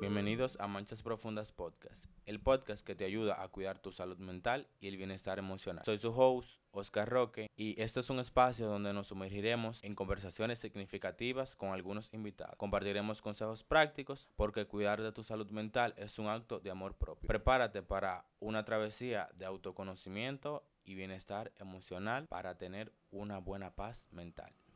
bienvenidos a Manchas Profundas Podcast, el podcast que te ayuda a cuidar tu salud mental y el bienestar emocional. Soy su host, Oscar Roque, y este es un espacio donde nos sumergiremos en conversaciones significativas con algunos invitados. Compartiremos consejos prácticos porque cuidar de tu salud mental es un acto de amor propio. Prepárate para una travesía de autoconocimiento y bienestar emocional para tener una buena paz mental.